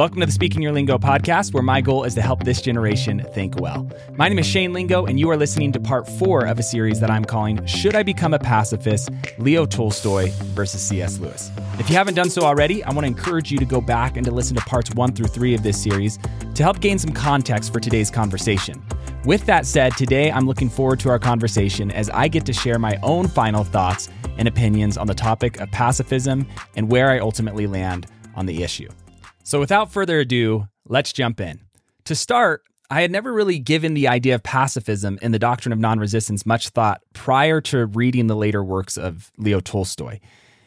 Welcome to the Speaking Your Lingo podcast, where my goal is to help this generation think well. My name is Shane Lingo, and you are listening to part four of a series that I'm calling Should I Become a Pacifist? Leo Tolstoy versus C.S. Lewis. If you haven't done so already, I want to encourage you to go back and to listen to parts one through three of this series to help gain some context for today's conversation. With that said, today I'm looking forward to our conversation as I get to share my own final thoughts and opinions on the topic of pacifism and where I ultimately land on the issue. So, without further ado, let's jump in. To start, I had never really given the idea of pacifism and the doctrine of non resistance much thought prior to reading the later works of Leo Tolstoy.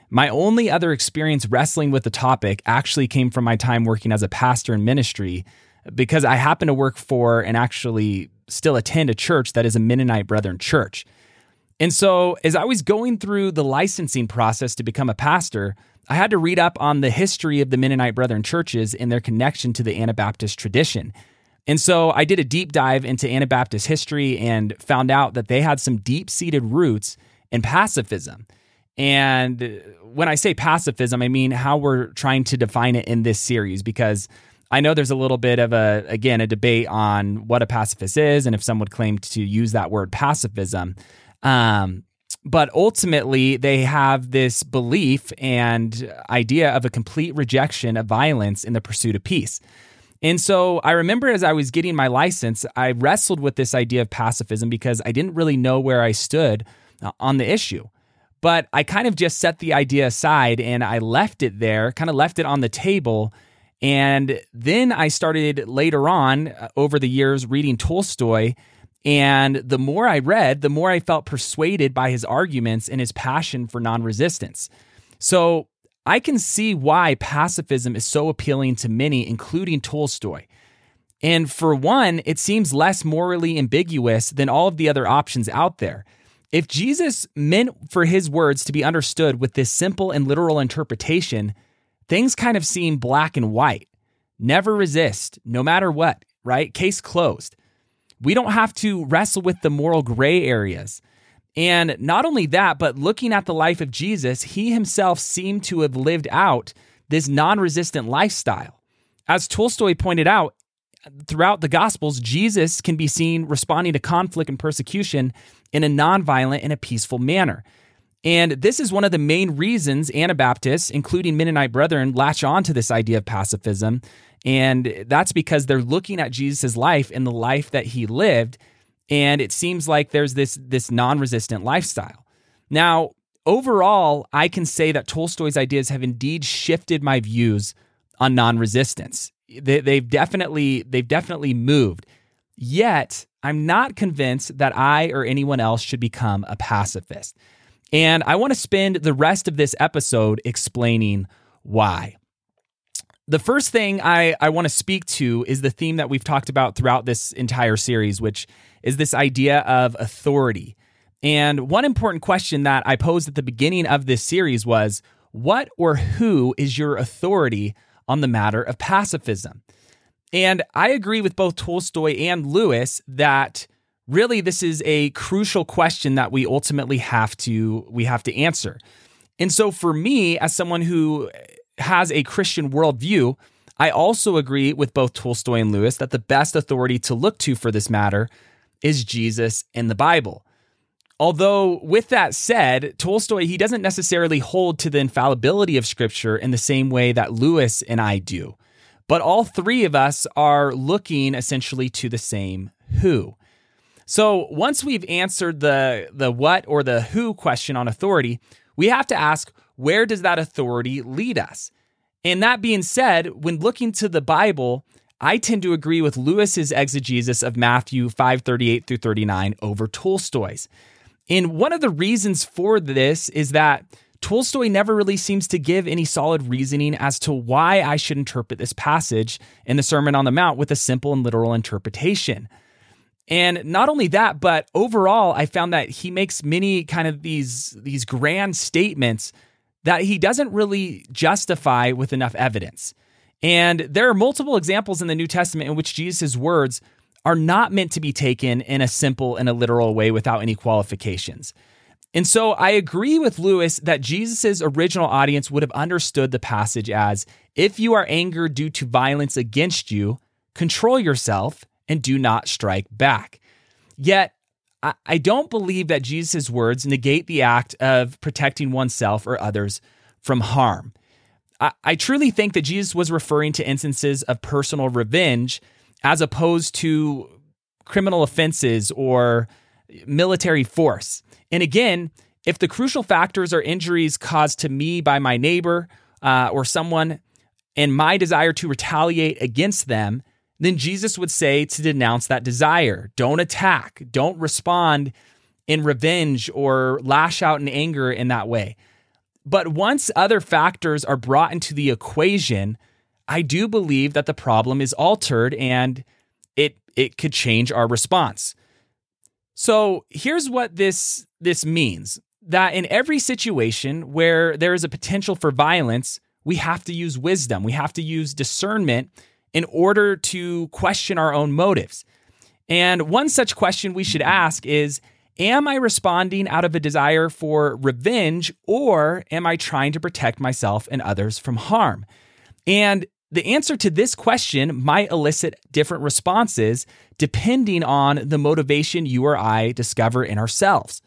My only other experience wrestling with the topic actually came from my time working as a pastor in ministry because I happen to work for and actually still attend a church that is a Mennonite Brethren church. And so, as I was going through the licensing process to become a pastor, I had to read up on the history of the Mennonite Brethren churches and their connection to the Anabaptist tradition. And so I did a deep dive into Anabaptist history and found out that they had some deep seated roots in pacifism. And when I say pacifism, I mean how we're trying to define it in this series, because I know there's a little bit of a, again, a debate on what a pacifist is and if some would claim to use that word pacifism. Um, but ultimately, they have this belief and idea of a complete rejection of violence in the pursuit of peace. And so I remember as I was getting my license, I wrestled with this idea of pacifism because I didn't really know where I stood uh, on the issue. But I kind of just set the idea aside and I left it there, kind of left it on the table. And then I started later on uh, over the years reading Tolstoy and the more I read, the more I felt persuaded by his arguments and his passion for non resistance. So I can see why pacifism is so appealing to many, including Tolstoy. And for one, it seems less morally ambiguous than all of the other options out there. If Jesus meant for his words to be understood with this simple and literal interpretation, things kind of seem black and white. Never resist, no matter what, right? Case closed. We don't have to wrestle with the moral gray areas. And not only that, but looking at the life of Jesus, he himself seemed to have lived out this non resistant lifestyle. As Tolstoy pointed out, throughout the Gospels, Jesus can be seen responding to conflict and persecution in a nonviolent and a peaceful manner. And this is one of the main reasons Anabaptists, including Mennonite Brethren, latch on to this idea of pacifism and that's because they're looking at Jesus' life and the life that he lived. And it seems like there's this, this non resistant lifestyle. Now, overall, I can say that Tolstoy's ideas have indeed shifted my views on non resistance. They, they've definitely they've definitely moved. Yet, I'm not convinced that I or anyone else should become a pacifist. And I want to spend the rest of this episode explaining why. The first thing I, I want to speak to is the theme that we've talked about throughout this entire series, which is this idea of authority. And one important question that I posed at the beginning of this series was what or who is your authority on the matter of pacifism? And I agree with both Tolstoy and Lewis that really this is a crucial question that we ultimately have to we have to answer. And so for me as someone who has a Christian worldview, I also agree with both Tolstoy and Lewis that the best authority to look to for this matter is Jesus and the Bible. Although, with that said, Tolstoy, he doesn't necessarily hold to the infallibility of Scripture in the same way that Lewis and I do. But all three of us are looking essentially to the same who. So once we've answered the, the what or the who question on authority, we have to ask where does that authority lead us? And that being said, when looking to the Bible, I tend to agree with Lewis's exegesis of Matthew 5:38 through 39 over Tolstoy's. And one of the reasons for this is that Tolstoy never really seems to give any solid reasoning as to why I should interpret this passage in the Sermon on the Mount with a simple and literal interpretation. And not only that, but overall, I found that he makes many kind of these, these grand statements that he doesn't really justify with enough evidence. And there are multiple examples in the New Testament in which Jesus' words are not meant to be taken in a simple and a literal way without any qualifications. And so I agree with Lewis that Jesus' original audience would have understood the passage as if you are angered due to violence against you, control yourself and do not strike back. Yet, I don't believe that Jesus' words negate the act of protecting oneself or others from harm. I, truly think that Jesus was referring to instances of personal revenge as opposed to criminal offenses or military force. And again, if the crucial factors are injuries caused to me by my neighbor uh, or someone and my desire to retaliate against them, then Jesus would say to denounce that desire. Don't attack, don't respond in revenge or lash out in anger in that way. But once other factors are brought into the equation, I do believe that the problem is altered and it it could change our response. So, here's what this this means. That in every situation where there is a potential for violence, we have to use wisdom. We have to use discernment in order to question our own motives. And one such question we should ask is Am I responding out of a desire for revenge, or am I trying to protect myself and others from harm? And the answer to this question might elicit different responses depending on the motivation you or I discover in ourselves.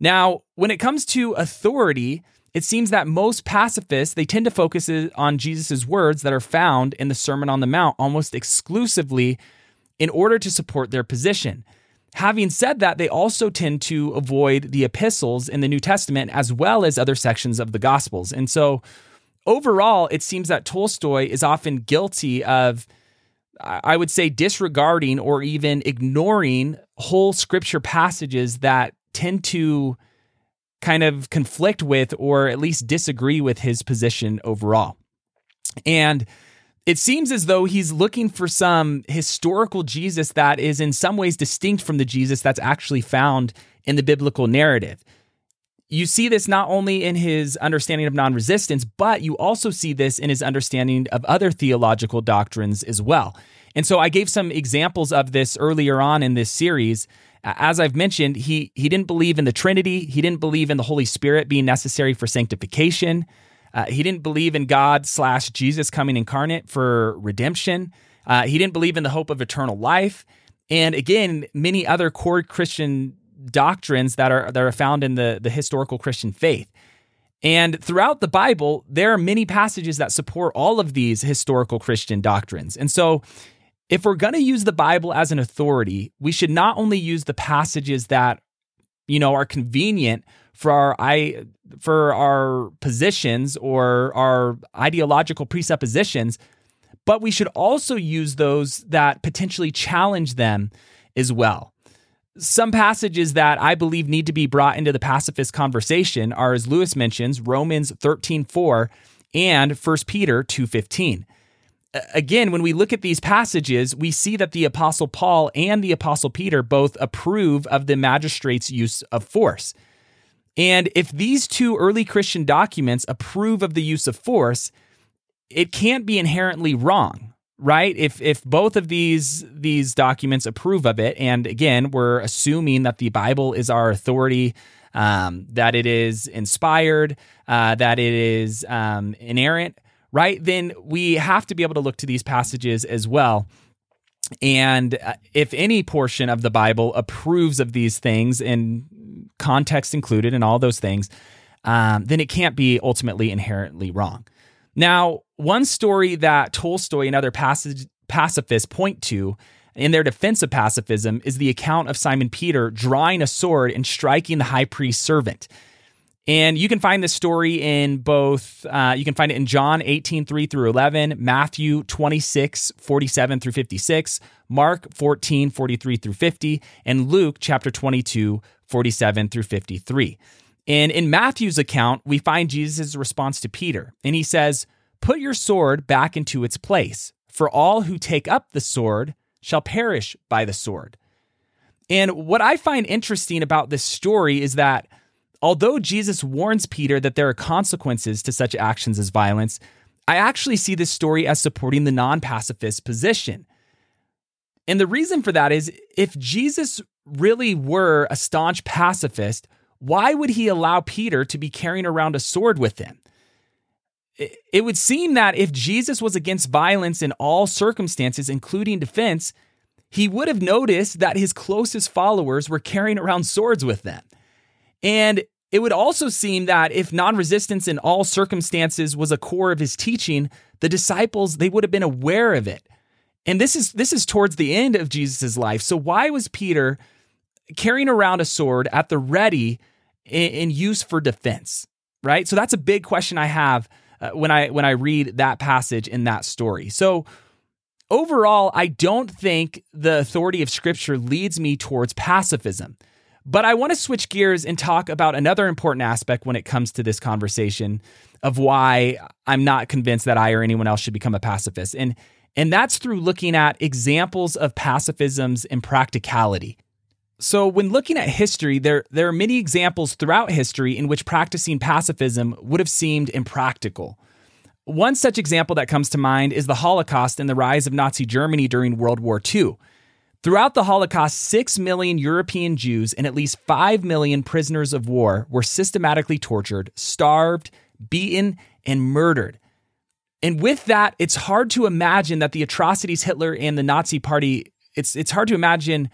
Now, when it comes to authority, it seems that most pacifists they tend to focus on Jesus' words that are found in the Sermon on the Mount almost exclusively in order to support their position. Having said that, they also tend to avoid the epistles in the New Testament as well as other sections of the Gospels. And so overall, it seems that Tolstoy is often guilty of, I would say, disregarding or even ignoring whole scripture passages that tend to kind of conflict with or at least disagree with his position overall. And it seems as though he's looking for some historical Jesus that is in some ways distinct from the Jesus that's actually found in the biblical narrative. You see this not only in his understanding of non resistance, but you also see this in his understanding of other theological doctrines as well. And so I gave some examples of this earlier on in this series. As I've mentioned, he, he didn't believe in the Trinity, he didn't believe in the Holy Spirit being necessary for sanctification. Uh, he didn't believe in God slash Jesus coming incarnate for redemption. Uh, he didn't believe in the hope of eternal life. And again, many other core Christian doctrines that are that are found in the, the historical Christian faith. And throughout the Bible, there are many passages that support all of these historical Christian doctrines. And so, if we're going to use the Bible as an authority, we should not only use the passages that you know are convenient for our I for our positions or our ideological presuppositions, but we should also use those that potentially challenge them as well. Some passages that I believe need to be brought into the pacifist conversation are, as Lewis mentions, Romans 13 4 and 1 Peter 2.15. Again, when we look at these passages, we see that the Apostle Paul and the Apostle Peter both approve of the magistrate's use of force. And if these two early Christian documents approve of the use of force, it can't be inherently wrong, right? If if both of these these documents approve of it, and again, we're assuming that the Bible is our authority, um, that it is inspired, uh, that it is um, inerrant, right? Then we have to be able to look to these passages as well. And uh, if any portion of the Bible approves of these things and context included, and all those things, um, then it can't be ultimately inherently wrong. Now, one story that Tolstoy and other passage, pacifists point to in their defense of pacifism is the account of Simon Peter drawing a sword and striking the high priest's servant. And you can find this story in both, uh, you can find it in John 18, 3 through 11, Matthew 26, 47 through 56, Mark 14, 43 through 50, and Luke chapter 22, 47 through 53. And in Matthew's account, we find Jesus' response to Peter, and he says, Put your sword back into its place, for all who take up the sword shall perish by the sword. And what I find interesting about this story is that although Jesus warns Peter that there are consequences to such actions as violence, I actually see this story as supporting the non pacifist position. And the reason for that is if Jesus really were a staunch pacifist, why would he allow Peter to be carrying around a sword with him? It would seem that if Jesus was against violence in all circumstances, including defense, he would have noticed that his closest followers were carrying around swords with them. And it would also seem that if non resistance in all circumstances was a core of his teaching, the disciples, they would have been aware of it. And this is this is towards the end of Jesus' life. So why was Peter carrying around a sword at the ready in, in use for defense? Right? So that's a big question I have uh, when I when I read that passage in that story. So overall, I don't think the authority of Scripture leads me towards pacifism. But I want to switch gears and talk about another important aspect when it comes to this conversation of why I'm not convinced that I or anyone else should become a pacifist. And and that's through looking at examples of pacifisms and practicality. So, when looking at history, there, there are many examples throughout history in which practicing pacifism would have seemed impractical. One such example that comes to mind is the Holocaust and the rise of Nazi Germany during World War II. Throughout the Holocaust, 6 million European Jews and at least 5 million prisoners of war were systematically tortured, starved, beaten, and murdered. And with that, it's hard to imagine that the atrocities Hitler and the Nazi Party, it's, it's hard to imagine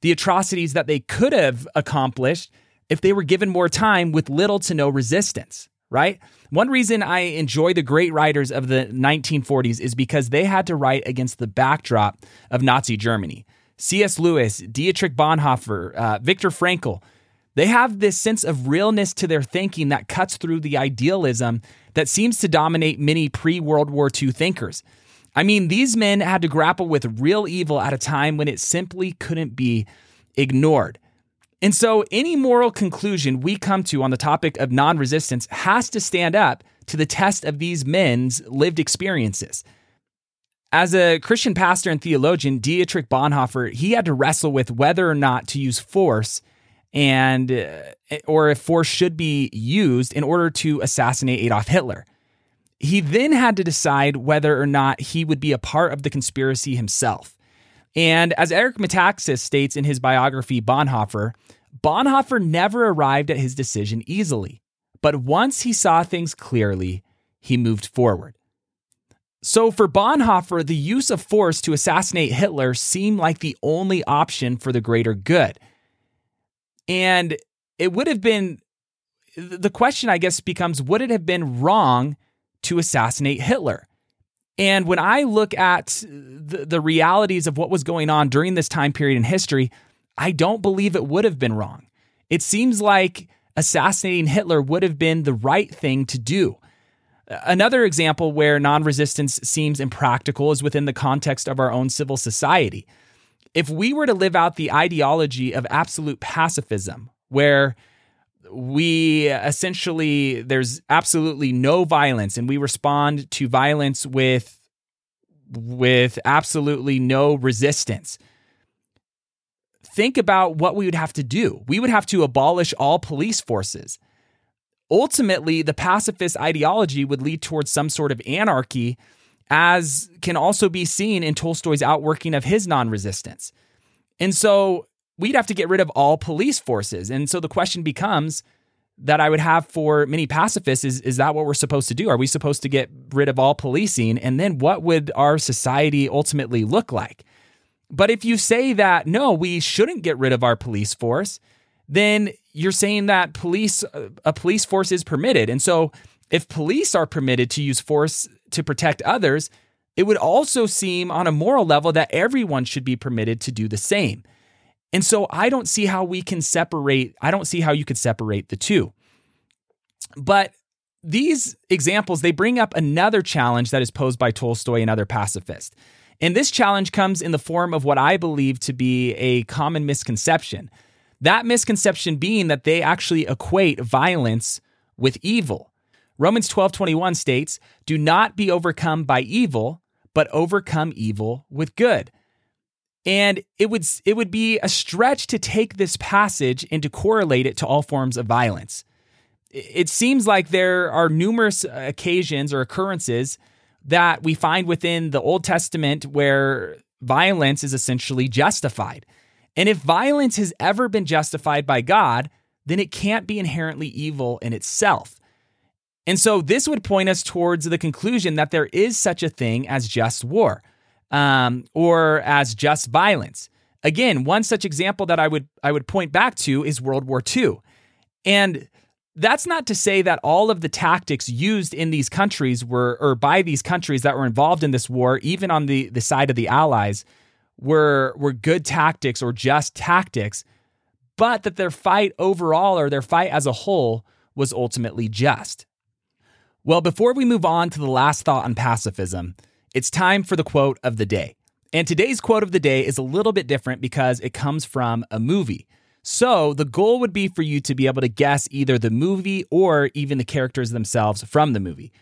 the atrocities that they could have accomplished if they were given more time with little to no resistance, right? One reason I enjoy the great writers of the 1940s is because they had to write against the backdrop of Nazi Germany. C.S. Lewis, Dietrich Bonhoeffer, uh, Viktor Frankl, they have this sense of realness to their thinking that cuts through the idealism that seems to dominate many pre World War II thinkers. I mean, these men had to grapple with real evil at a time when it simply couldn't be ignored. And so, any moral conclusion we come to on the topic of non resistance has to stand up to the test of these men's lived experiences. As a Christian pastor and theologian, Dietrich Bonhoeffer, he had to wrestle with whether or not to use force and uh, or if force should be used in order to assassinate Adolf Hitler. He then had to decide whether or not he would be a part of the conspiracy himself. And as Eric Metaxas states in his biography, Bonhoeffer, Bonhoeffer never arrived at his decision easily, but once he saw things clearly, he moved forward. So for Bonhoeffer, the use of force to assassinate Hitler seemed like the only option for the greater good. And it would have been the question, I guess, becomes would it have been wrong to assassinate Hitler. And when I look at the, the realities of what was going on during this time period in history, I don't believe it would have been wrong. It seems like assassinating Hitler would have been the right thing to do. Another example where non resistance seems impractical is within the context of our own civil society. If we were to live out the ideology of absolute pacifism, where we essentially there's absolutely no violence and we respond to violence with with absolutely no resistance think about what we would have to do we would have to abolish all police forces ultimately the pacifist ideology would lead towards some sort of anarchy as can also be seen in Tolstoy's outworking of his non-resistance and so we'd have to get rid of all police forces. And so the question becomes that I would have for many pacifists is is that what we're supposed to do? Are we supposed to get rid of all policing? And then what would our society ultimately look like? But if you say that no, we shouldn't get rid of our police force, then you're saying that police uh, a police force is permitted. And so if police are permitted to use force to protect others, it would also seem on a moral level that everyone should be permitted to do the same. And so I don't see how we can separate, I don't see how you could separate the two. But these examples, they bring up another challenge that is posed by Tolstoy and other pacifists. And this challenge comes in the form of what I believe to be a common misconception. That misconception being that they actually equate violence with evil. Romans 12:21 states, "Do not be overcome by evil, but overcome evil with good." And it would it would be a stretch to take this passage and to correlate it to all forms of violence. It seems like there are numerous uh, occasions or occurrences that we find within the Old Testament where violence is essentially justified. And if violence has ever been justified by God, then it can't be inherently evil in itself. And so this would point us towards the conclusion that there is such a thing as just war um, or as just violence. Again, one such example that I would I would point back to is World War II. And that's not to say that all of the tactics used in these countries were or by these countries that were involved in this war, even on the, the side of the Allies, were were good tactics or just tactics, but that their fight overall or their fight as a whole was ultimately just. Well, before we move on to the last thought on pacifism, it's time for the quote of the day. And today's quote of the day is a little bit different because it comes from a movie. So the goal would be for you to be able to guess either the movie or even the characters themselves from the movie.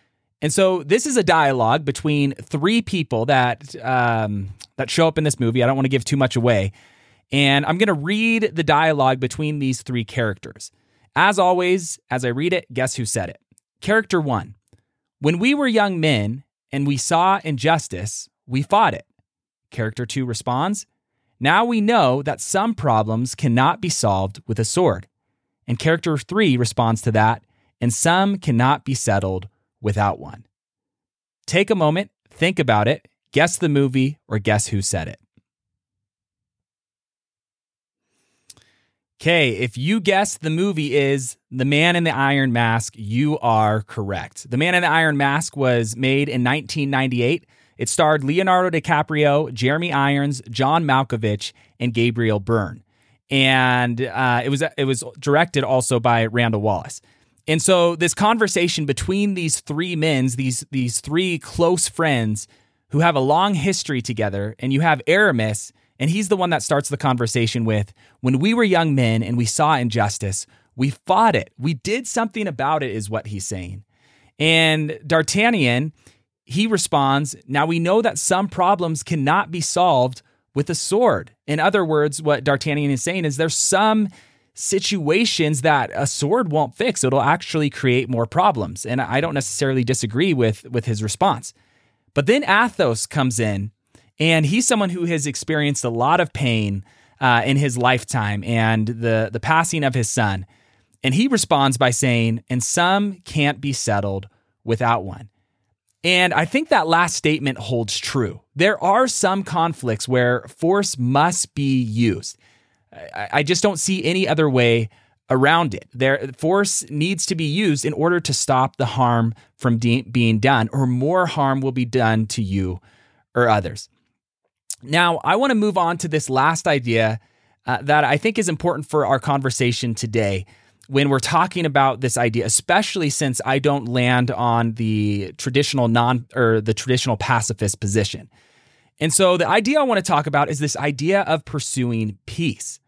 And so this is a dialogue between three people that um, that show up in this movie. I don't want to give too much away, and I'm going to read the dialogue between these three characters. As always, as I read it, guess who said it? Character one: When we were young men and we saw injustice, we fought it. Character two responds: now we know that some problems cannot be solved with a sword. And character three responds to that, and some cannot be settled without one. Take a moment, think about it, guess the movie, or guess who said it. Okay, if you guess the movie is The Man in the Iron Mask, you are correct. The Man in the Iron Mask was made in 1998 it starred Leonardo DiCaprio, Jeremy Irons, John Malkovich, and Gabriel Byrne. And uh, it was it was directed also by Randall Wallace. And so this conversation between these three men, these these three close friends who have a long history together, and you have Aramis, and he's the one that starts the conversation with, "When we were young men and we saw injustice, we fought it. We did something about it," is what he's saying. And D'Artagnan, he responds, Now we know that some problems cannot be solved with a sword. In other words, what D'Artagnan is saying is there's some situations that a sword won't fix. It'll actually create more problems. And I don't necessarily disagree with, with his response. But then Athos comes in, and he's someone who has experienced a lot of pain uh, in his lifetime and the, the passing of his son. And he responds by saying, And some can't be settled without one. And I think that last statement holds true. There are some conflicts where force must be used. I just don't see any other way around it. There, force needs to be used in order to stop the harm from de- being done, or more harm will be done to you or others. Now, I want to move on to this last idea uh, that I think is important for our conversation today when we're talking about this idea, especially since I don't land on the traditional non or the traditional pacifist position. And so the idea I want to talk about is this idea of pursuing peace.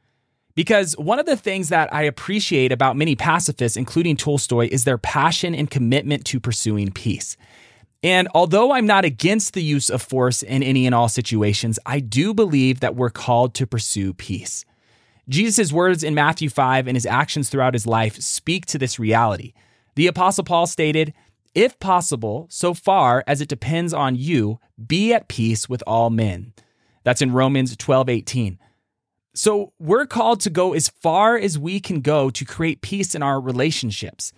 Because one of the things that I appreciate about many pacifists, including Tolstoy, is their passion and commitment to pursuing peace. And although I'm not against the use of force in any and all situations, I do believe that we're called to pursue peace. Jesus' words in Matthew 5 and his actions throughout his life speak to this reality. The Apostle Paul stated, If possible, so far as it depends on you, be at peace with all men. That's in Romans 12 18. So we're called to go as far as we can go to create peace in our relationships.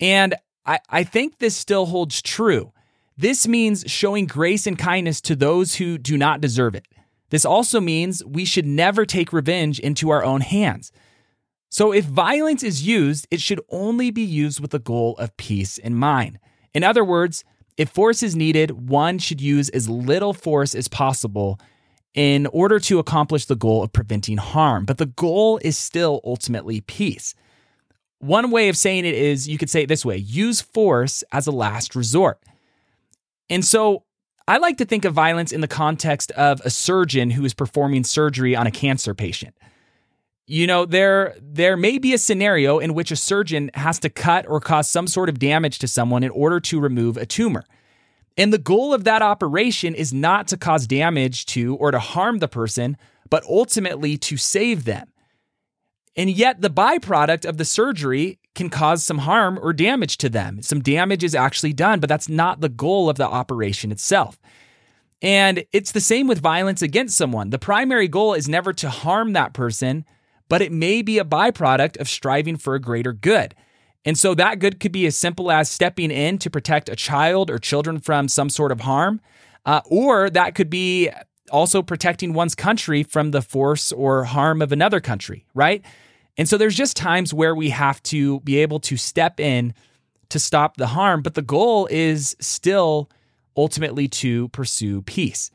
And I, I think this still holds true. This means showing grace and kindness to those who do not deserve it. This also means we should never take revenge into our own hands. So, if violence is used, it should only be used with the goal of peace in mind. In other words, if force is needed, one should use as little force as possible in order to accomplish the goal of preventing harm. But the goal is still ultimately peace. One way of saying it is you could say it this way use force as a last resort. And so I like to think of violence in the context of a surgeon who is performing surgery on a cancer patient. You know, there there may be a scenario in which a surgeon has to cut or cause some sort of damage to someone in order to remove a tumor. And the goal of that operation is not to cause damage to or to harm the person, but ultimately to save them. And yet, the byproduct of the surgery can cause some harm or damage to them. Some damage is actually done, but that's not the goal of the operation itself. And it's the same with violence against someone. The primary goal is never to harm that person, but it may be a byproduct of striving for a greater good. And so that good could be as simple as stepping in to protect a child or children from some sort of harm, uh, or that could be also protecting one's country from the force or harm of another country, right? And so there's just times where we have to be able to step in to stop the harm, but the goal is still ultimately to pursue peace.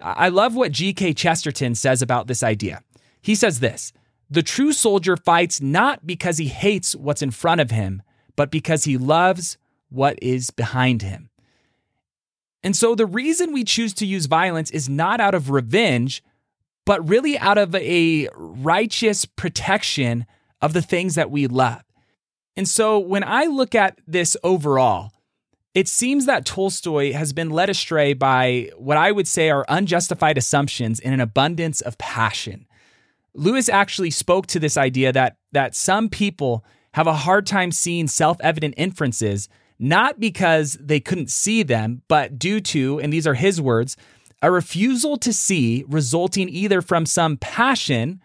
I love what G.K. Chesterton says about this idea. He says this The true soldier fights not because he hates what's in front of him, but because he loves what is behind him. And so the reason we choose to use violence is not out of revenge, but really out of a righteous protection of the things that we love. And so when I look at this overall, it seems that Tolstoy has been led astray by what I would say are unjustified assumptions in an abundance of passion. Lewis actually spoke to this idea that, that some people have a hard time seeing self evident inferences, not because they couldn't see them, but due to, and these are his words, a refusal to see resulting either from some passion,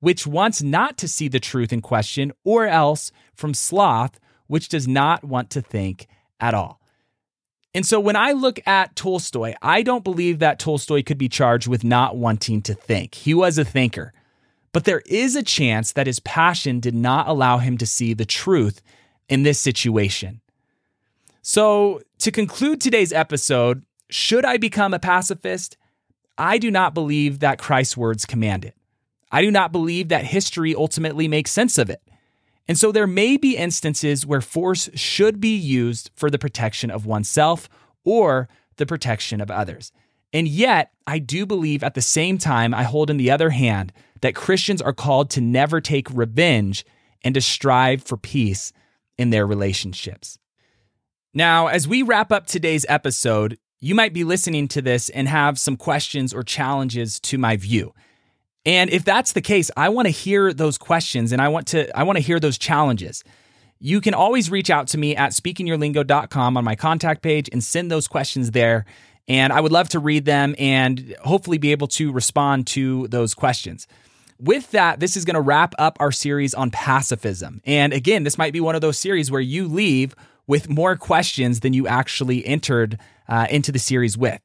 which wants not to see the truth in question, or else from sloth, which does not want to think at all. And so when I look at Tolstoy, I don't believe that Tolstoy could be charged with not wanting to think. He was a thinker. But there is a chance that his passion did not allow him to see the truth in this situation. So, to conclude today's episode, should I become a pacifist? I do not believe that Christ's words command it. I do not believe that history ultimately makes sense of it. And so there may be instances where force should be used for the protection of oneself or the protection of others. And yet, I do believe at the same time, I hold in the other hand that Christians are called to never take revenge and to strive for peace in their relationships. Now, as we wrap up today's episode, you might be listening to this and have some questions or challenges to my view. And if that's the case, I want to hear those questions and I want to I want to hear those challenges. You can always reach out to me at speakingyourlingo.com on my contact page and send those questions there. And I would love to read them and hopefully be able to respond to those questions. With that, this is going to wrap up our series on pacifism. And again, this might be one of those series where you leave with more questions than you actually entered uh, into the series with.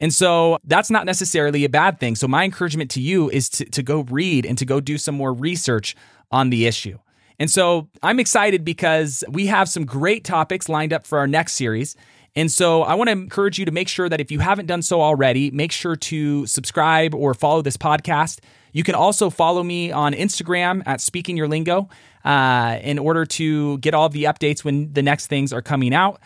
And so that's not necessarily a bad thing. So my encouragement to you is to, to go read and to go do some more research on the issue. And so I'm excited because we have some great topics lined up for our next series. And so I want to encourage you to make sure that if you haven't done so already, make sure to subscribe or follow this podcast. You can also follow me on Instagram at Speaking Your Lingo uh, in order to get all the updates when the next things are coming out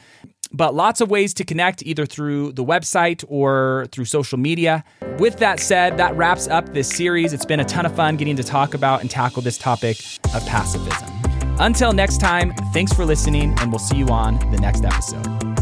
but lots of ways to connect either through the website or through social media. With that said, that wraps up this series. It's been a ton of fun getting to talk about and tackle this topic of pacifism. Until next time, thanks for listening, and we'll see you on the next episode.